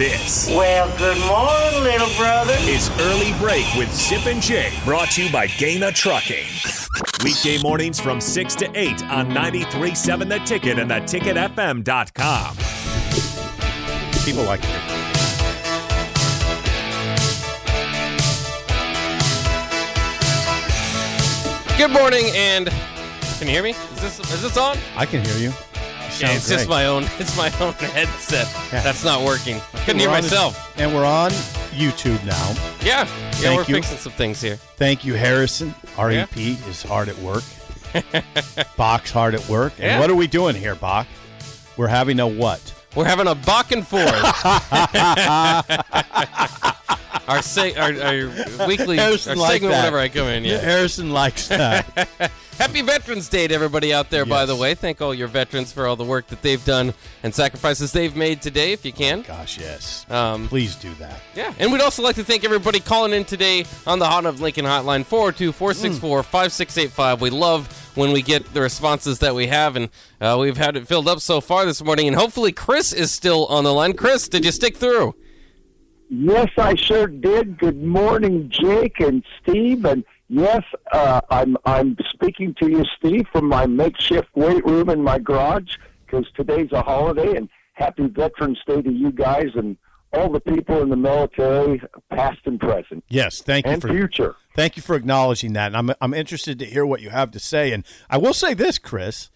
This Well, good morning, little brother. is Early Break with Sip and Jay, brought to you by Gana Trucking. Weekday mornings from 6 to 8 on 93.7 The Ticket and theticketfm.com. People like it. Good morning, and can you hear me? Is this is this on? I can hear you. Yeah, it's just my own. It's my own headset. Yeah. That's not working. Couldn't We're hear myself. And we're on YouTube now. Yeah, yeah, Thank we're you. fixing some things here. Thank you, Harrison. REP is hard at work. Bach's hard at work. And Yeah. what are we doing here, Bach? We're having a what? We're having a Bach and forth. our, se- our our weekly our segment that. whenever I come in. Yeah. Harrison likes that. Happy Veterans Day to everybody out there. By the way, thank all your veterans for all the work that they've done and sacrifices they've made today. If you can. Gosh, yes. Um, Please do that. Yeah, and we'd also like to thank everybody calling in today on the Hot of Lincoln hotline 402 464 5685. We love when we get the responses that we have, and uh, we've had it filled up so far this morning. And hopefully, Chris is still on the line. Chris, did you stick through? Yes, I sure did. Good morning, Jake and Steve. And yes, uh, I'm I'm speaking to you, Steve, from my makeshift weight room in my garage because today's a holiday. And happy Veterans Day to you guys and all the people in the military, past and present, Yes, thank you and for future. Thank you for acknowledging that. And I'm I'm interested to hear what you have to say. And I will say this, Chris.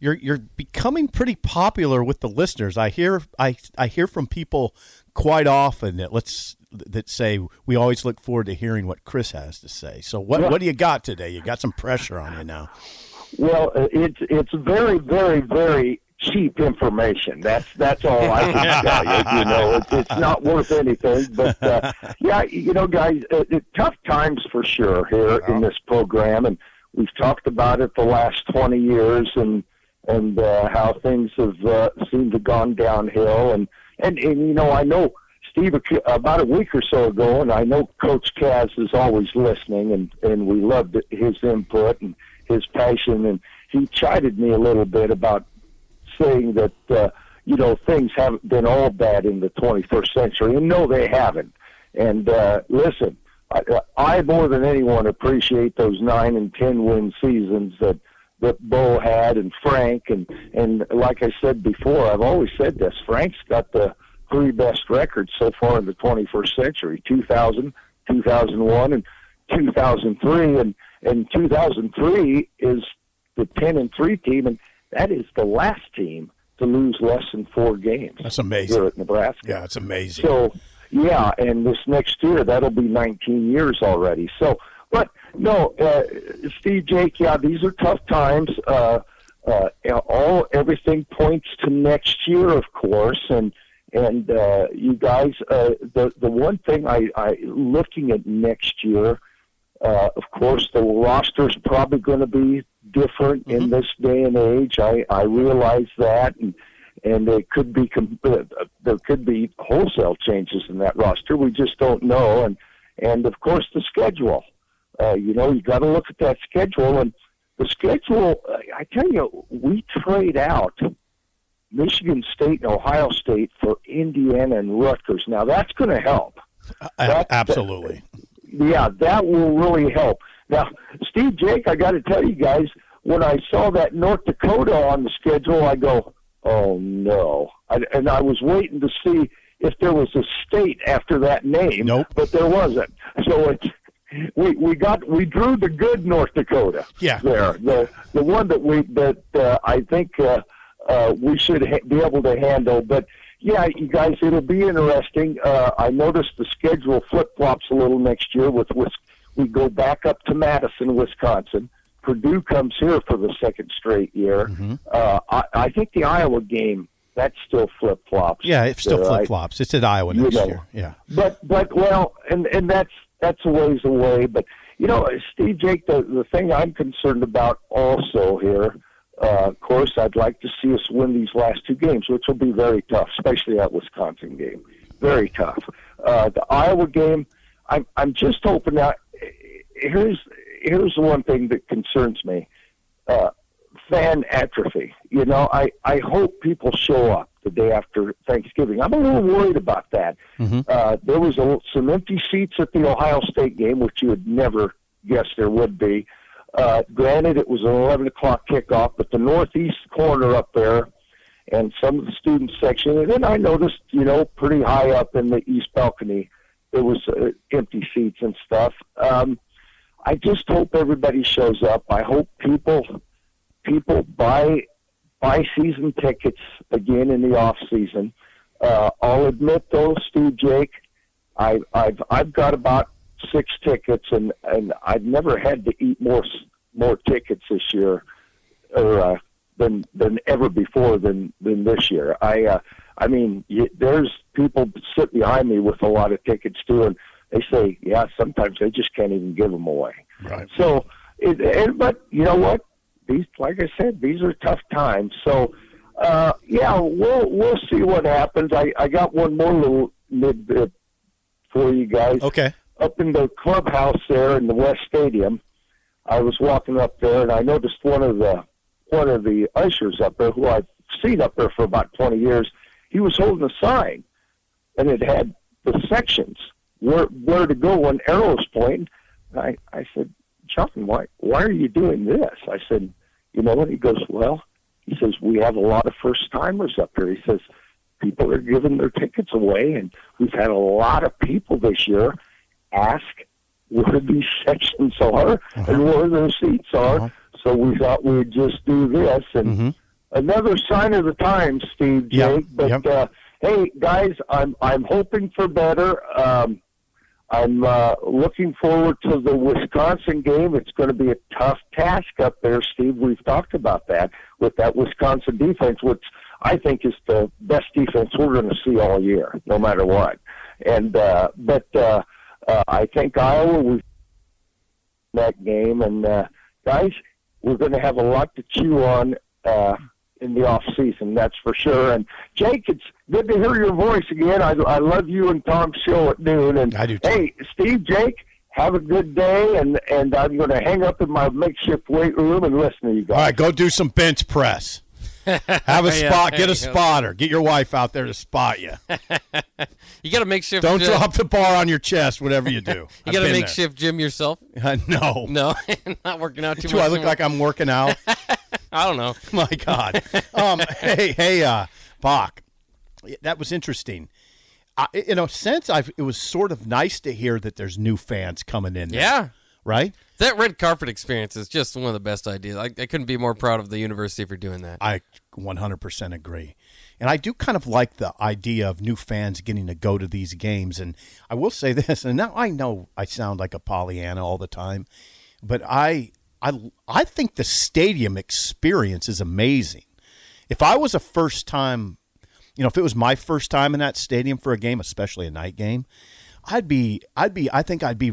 You're you're becoming pretty popular with the listeners. I hear I I hear from people quite often that let's that say we always look forward to hearing what Chris has to say. So what Yeah. what do you got today? You got some pressure on you now. Well, uh, it's it's very, very, very cheap information. That's that's all I can tell you. You know, it's, it's not worth anything. But uh, yeah, you know, guys, uh, uh, tough times for sure here in this program, and we've talked about it the last twenty years, and and uh, how things have uh, seemed to gone downhill, and and and you know, I know. Steve, about a week or so ago, and I know Coach Kaz is always listening, and and we loved his input and his passion, and he chided me a little bit about saying that uh, you know things haven't been all bad in the 21st century, and no, they haven't. And uh, listen, I, I more than anyone appreciate those nine and ten win seasons that that Bo had and Frank and and like I said before, I've always said this. Frank's got the three best records so far in the 21st century: 2000, 2001, and 2003. And and 2003 is the 10 and three team, and that is the last team to lose less than four games. That's amazing. here at Nebraska. Yeah, it's amazing. So, yeah, and this next year that'll be 19 years already. So, but no, uh, Steve, Jake, yeah, these are tough times. Uh, uh, all everything points to next year, of course, and and uh, you guys, uh, the the one thing I, I looking at next year, uh, of course, the roster's probably going to be different in this day and age. I I realize that, and and it could be uh, there could be wholesale changes in that roster. We just don't know, and and of course the schedule. Uh, you know, you got to look at that schedule, and the schedule. I tell you, we trade out Michigan State and Ohio State for Indiana and Rutgers. Now that's going to help. That- absolutely. Yeah, that will really help. Now, Steve Jake, I got to tell you guys, when I saw that North Dakota on the schedule, I go, "Oh no!" I, and I was waiting to see if there was a state after that name. Nope. but there wasn't. So it's we we got we drew the good North Dakota. Yeah. there the the one that we that uh, I think uh, uh, we should ha- be able to handle, but. Yeah, you guys, it'll be interesting. Uh, I noticed the schedule flip flops a little next year. With, with we go back up to Madison, Wisconsin. Purdue comes here for the second straight year. Mm-hmm. Uh, I, I think the Iowa game that still flip flops. Yeah, it still Uh, flip flops. It's at Iowa you next know. year. Yeah. but but well, and and that's that's a ways away. But you know, Steve Jake, the the thing I'm concerned about also here. Uh, of course, I'd like to see us win these last two games, which will be very tough, especially that Wisconsin game. Very tough. Uh, the Iowa game, I'm I'm just hoping that here's here's the one thing that concerns me. Uh, fan atrophy. You know, I, I hope people show up the day after Thanksgiving. I'm a little worried about that. Uh, there was a, some empty seats at the Ohio State game, which you would never guess there would be. Uh, granted, it was an 11 o'clock kickoff, but the northeast corner up there and some of the student section, and then I noticed, you know, pretty high up in the east balcony, there was uh, empty seats and stuff. Um, I just hope everybody shows up. I hope people people buy buy season tickets again in the off season. Uh, I'll admit though, Steve Jake, I, I've I've got about six tickets, and and I've never had to eat more more tickets this year, or uh, than than ever before than than this year. I uh, I mean, y there's people sit behind me with a lot of tickets too, and they say, yeah, sometimes they just can't even give them away. Right. So, it, and, but you know what? These, like I said, these are tough times. So, uh, yeah, we'll we'll see what happens. I I got one more little midbit for you guys. Okay. Up in the clubhouse there in the West Stadium, I was walking up there and I noticed one of the one of the ushers up there, who I've seen up there for about twenty years. He was holding a sign, and it had the sections where where to go when arrows pointing. I I said, John, why why are you doing this? I said, you know what? He goes, well, he says we have a lot of first timers up here. He says people are giving their tickets away, and we've had a lot of people this year ask where these sections are and where their seats are. So we thought we'd just do this and another sign of the times, Steve Yep, Jake. But yep. uh, hey, guys, I'm I'm hoping for better. Um, I'm uh, looking forward to the Wisconsin game. It's going to be a tough task up there, Steve. We've talked about that with that Wisconsin defense, which I think is the best defense we're going to see all year, no matter what. And uh, but uh, uh, I think Iowa was that game, and uh, guys, we're going to have a lot to chew on. Uh, in the off season, that's for sure. And Jake, it's good to hear your voice again. I, I love you and Tom's show at noon. And I do too. hey, Steve, Jake, have a good day. And and I'm going to hang up in my makeshift weight room and listen to you guys. All right, go do some bench press. Have a Yeah, spot. there Get a you go. spotter. Get your wife out there to spot you. You got to make shift. Don't uh, drop the bar on your chest. Whatever you do. You got to make shift gym yourself. shift. no. No, not working out too Do much. I look anymore. like I'm working out? I don't know. My God. Um, hey, hey, uh, Bach. That was interesting. I, you know, since I've, it was sort of nice to hear that there's new fans coming in. now, Yeah. right. That red carpet experience is just one of the best ideas. I, I couldn't be more proud of the university for doing that. I 100% agree. And I do kind of like the idea of new fans getting to go to these games. And I will say this, and now I know I sound like a Pollyanna all the time, but I I I think the stadium experience is amazing. If I was a first time, you know, if it was my first time in that stadium for a game, especially a night game, I'd be I'd be I think I'd be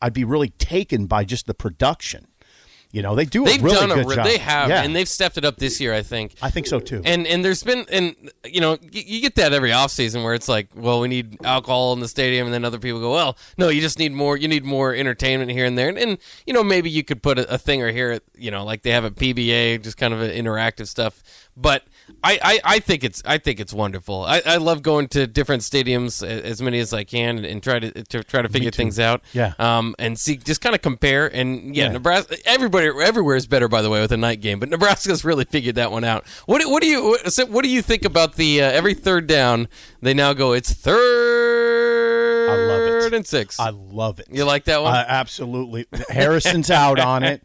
I'd be really taken by just the production. You know, they do They've really done a good job. they have, Yeah. and they've stepped it up this year. I think. I think so too. And and there's been and you know you, you get that every offseason where it's like well we need alcohol in the stadium and then other people go well no you just need more you need more entertainment here and there and, and you know maybe you could put a, a thing or here you know like they have a PBA just kind of an interactive stuff but I, I, I think it's I think it's wonderful I, I love going to different stadiums as many as I can and, try to, to try to figure things out Yeah. um and see just kind of compare and yeah, Yeah. Nebraska everybody everywhere is better by the way with a night game but Nebraska's really figured that one out what do- what do you what, what do you think about the uh, every third down they now go it's third I love it. and six I love it. You like that one? Uh, absolutely. Harrison's out on it.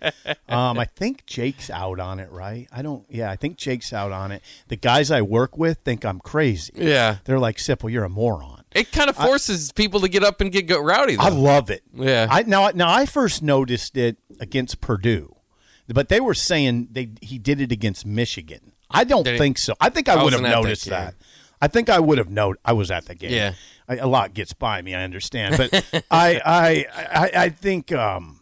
Um, I think Jake's out on it, right? I don't. Yeah, I think Jake's out on it. The guys I work with think I'm crazy. yeah They're like, "Sipple, you're a moron." it kind of forces people to get up and get go rowdy though. I love it. Yeah. I now now I first noticed it against Purdue, but they were saying they he did it against Michigan. I don't Did think so. I think I, I would have wasn't that noticed that. I think I would have known. I was at the game. Yeah. I, a lot gets by me. I understand, but I, I I I think um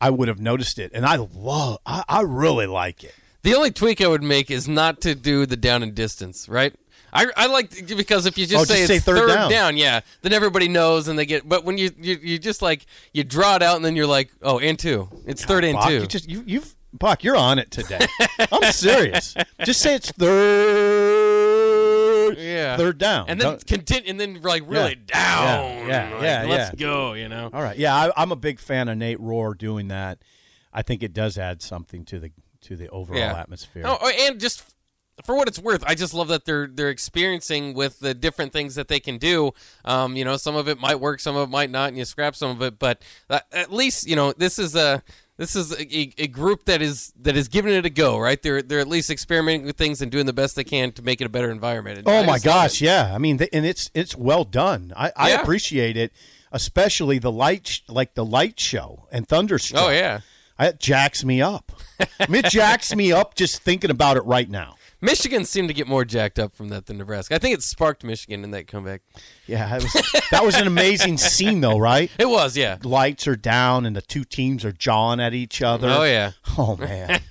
I would have noticed it, and I love. I, I really like it. The only tweak I would make is not to do the down and distance, right? I, I like because if you just Oh, say just it's say third down. yeah, then everybody knows and they get. But when you you, you just like you draw it out and then you're like, oh, and two, it's third and Buck, two. You just you you've Buck, you're on it today. I'm serious. Just say it's third Yeah. third down. and then Don't- continue, and then like really down. Yeah, like, yeah, Let's go. You know. All right. Yeah, I, I'm a big fan of Nate Rohr doing that. I think it does add something to the to the overall Yeah. atmosphere. Oh, oh, and just for what it's worth, I just love that they're they're experiencing with the different things that they can do. Um, you know, some of it might work, some of it might not, and you scrap some of it. But uh, at least you know this is a this is a, a group that is that is giving it a go. Right? They're they're at least experimenting with things and doing the best they can to make it a better environment. And Oh my gosh, it. yeah. I mean, th- and it's it's well done. I, I appreciate it, especially the light, sh- like the light show and Thunderstruck. Oh yeah. I, it jacks me up. I mean, it jacks me up just thinking about it right now. Michigan seemed to get more jacked up from that than Nebraska. I think it sparked Michigan in that comeback. Yeah, was, that was an amazing scene, though, right? It was, yeah. Lights are down and the two teams are jawing at each other. Oh yeah. Oh man.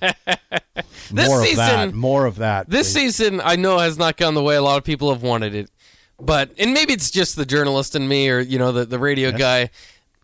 This more season- of that. More of that. This please. season, I know has not gone the way a lot of people have wanted it, but and maybe it's just the journalist in me or you know the the radio guy.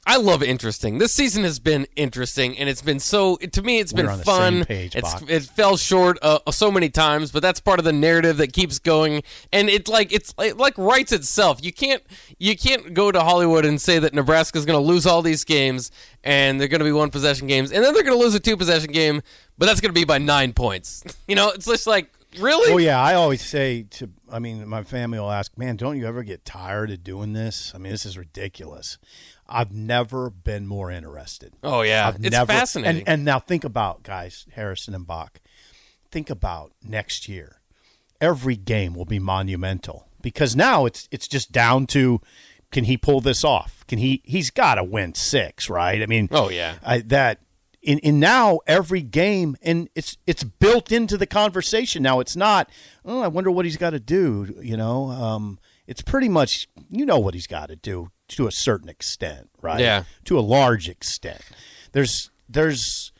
I love interesting. This season has been interesting, and it's been so to me. It's We're been fun. page, it's it fell short uh, so many times, but that's part of the narrative that keeps going, and it like it's it like writes itself. You can't you can't go to Hollywood and say that Nebraska's going to lose all these games, and they're going to be one possession games, and then they're going to lose a two possession game, but that's going to be by nine points. You know, it's just like really. Oh yeah, I always say to I mean my family will ask, "Man, don't you ever get tired of doing this? I mean, this is ridiculous." I've never been more interested. Oh yeah, I've it's never, fascinating. And, and now think about guys, Harrison and Bach. Think about next year. Every game will be monumental because now it's it's just down to can he pull this off? Can he? He's got to win six, right? I mean, oh yeah, I, that in, in now every game and it's it's built into the conversation. Now it's not oh i wonder what he's got to do you know? Um, it's pretty much you know what he's got to do to a certain extent right? Yeah. to a large extent. There's there's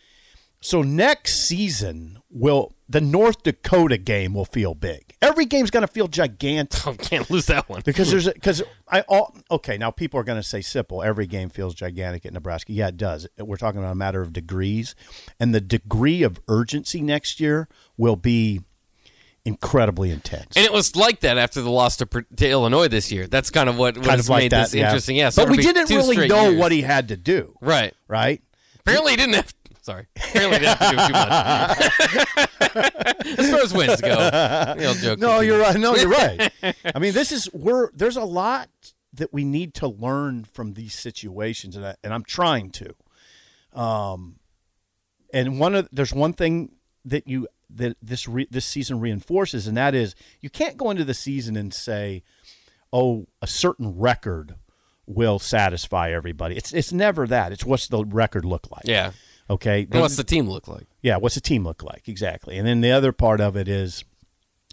so next season will the north dakota game will feel big every game's going to feel gigantic oh, can't lose that one. because there's because I all okay now people are going to say Sipple every game feels gigantic at Nebraska yeah it does we're talking about a matter of degrees and the degree of urgency next year will be incredibly intense And it was like that after the loss to, to Illinois this year. That's kind of what, kind of like made that this yeah. interesting. Yeah, so but we didn't really know years. what he had to do Right. right Apparently, he didn't have. Sorry. Apparently, didn't have to do too much. as far as wins go, the old joke. no you're right no you're right I mean this is we're there's a lot that we need to learn from these situations and, I, and I'm trying to um and one of there's one thing that you that this re, this season reinforces and that is you can't go into the season and say oh a certain record will satisfy everybody it's it's never that it's what's the record look like Yeah. Okay And what's the team look like? yeah, what's the team look like? Exactly. And then the other part of it is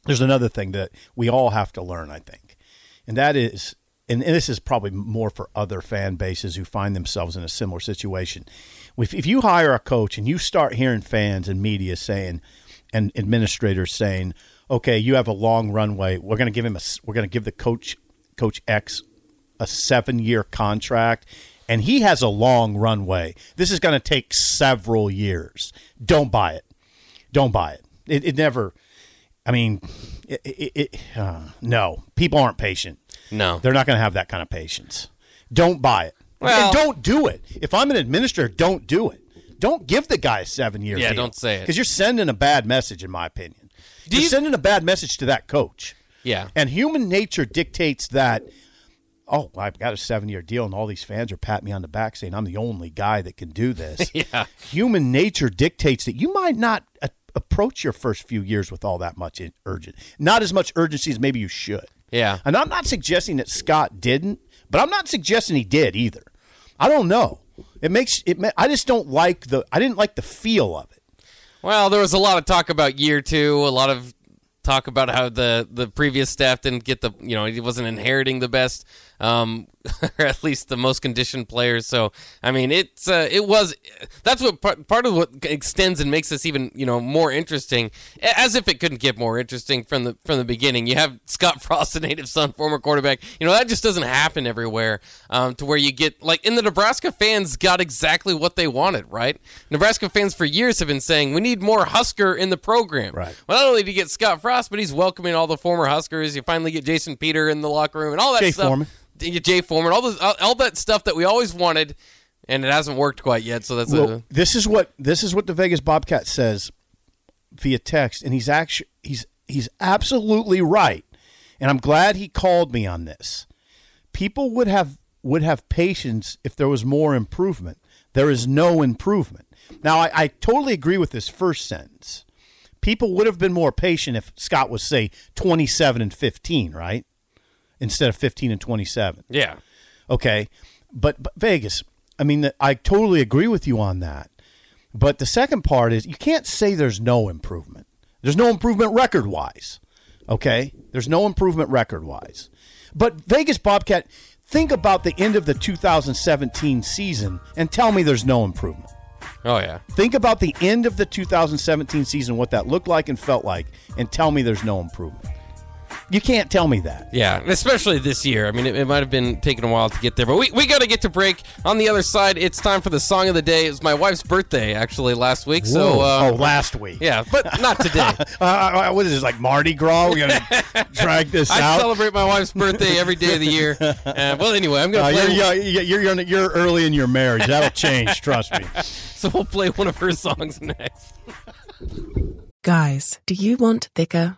there's another thing that we all have to learn, I think. And that is and, and this is probably more for other fan bases who find themselves in a similar situation. If, if you hire a coach and you start hearing fans and media saying and administrators saying, "Okay, you have a long runway. We're going to give him a we're going to give the coach coach X a 7-year contract and he has a long runway. This is going to take several years. Don't buy it. Don't buy it. It, it never. I mean, it, it, it uh, no. People aren't patient. No. They're not going to have that kind of patience. Don't buy it. Well- and don't do it. If I'm an administrator, don't do it. Don't give the guy a seven year Yeah, deal. don't say it. because you're sending a bad message, in my opinion. Do you're you- sending a bad message to that coach. Yeah. And human nature dictates that, oh, I've got a seven year deal, and all these fans are patting me on the back saying I'm the only guy that can do this. Yeah. Human nature dictates that you might not a- approach your first few years with all that much in- urgent, not as much urgency as maybe you should. Yeah. And I'm not suggesting that Scott didn't, but I'm not suggesting he did either. I don't know. It makes it. I just don't like the. I didn't like the feel of it. Well, there was a lot of talk about year two, a lot of talk about how the, the previous staff didn't get the, you know, he wasn't inheriting the best. Um, or at least the most conditioned players. So I mean, it's uh, it was that's what part, part of what extends and makes this even you know more interesting. As if it couldn't get more interesting from the from the beginning. You have Scott Frost, a native son, former quarterback. You know that just doesn't happen everywhere. Um, to where you get like in the Nebraska fans got exactly what they wanted. Right, Nebraska fans for years have been saying we need more Husker in the program. Right. Well, not only do you get Scott Frost, but he's welcoming all the former Huskers. You finally get Jason Peter in the locker room and all that Jay stuff. Foreman. Jay Foreman, all those, all, that stuff that we always wanted, and it hasn't worked quite yet. So that's Well, a this is what this is what the Vegas Bobcat says via text, and he's actually he's he's absolutely right, and I'm glad he called me on this. People would have would have patience if there was more improvement. There is no improvement. Now, I, I totally agree with this first sentence. People would have been more patient if Scott was say 27 and 15, right? Instead of 15 and 27. yeah. Okay, but, but Vegas, I mean, I totally agree with you on that. But the second part is you can't say there's no improvement. There's no improvement record wise. Okay, there's no improvement record wise. But Vegas Bobcat, think about the end of the 2017 season and tell me there's no improvement. Oh yeah. Think about the end of the 2017 season, what that looked like and felt like, and tell me there's no improvement. You can't tell me that. Yeah, especially this year. I mean, it, it might have been taking a while to get there, but we, we got to get to break. On the other side, it's time for the song of the day. It was my wife's birthday, actually, last week. So, uh, oh, last week. yeah, but not today. Uh, uh, what is this, like Mardi Gras? We're going to drag this I out? I celebrate my wife's birthday every day of the year. Uh, well, anyway, I'm Uh, going to you're, play. you're, you're, you're, you're early in your marriage. That'll change, trust me. So we'll play one of her songs next. Guys, do you want thicker,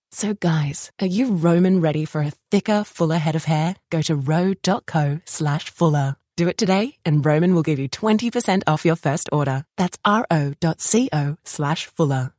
So guys, are you Roman ready for a thicker, fuller head of hair? Go to ro.co slash fuller. Do it today and Roman will give you 20% off your first order. That's ro.co slash fuller.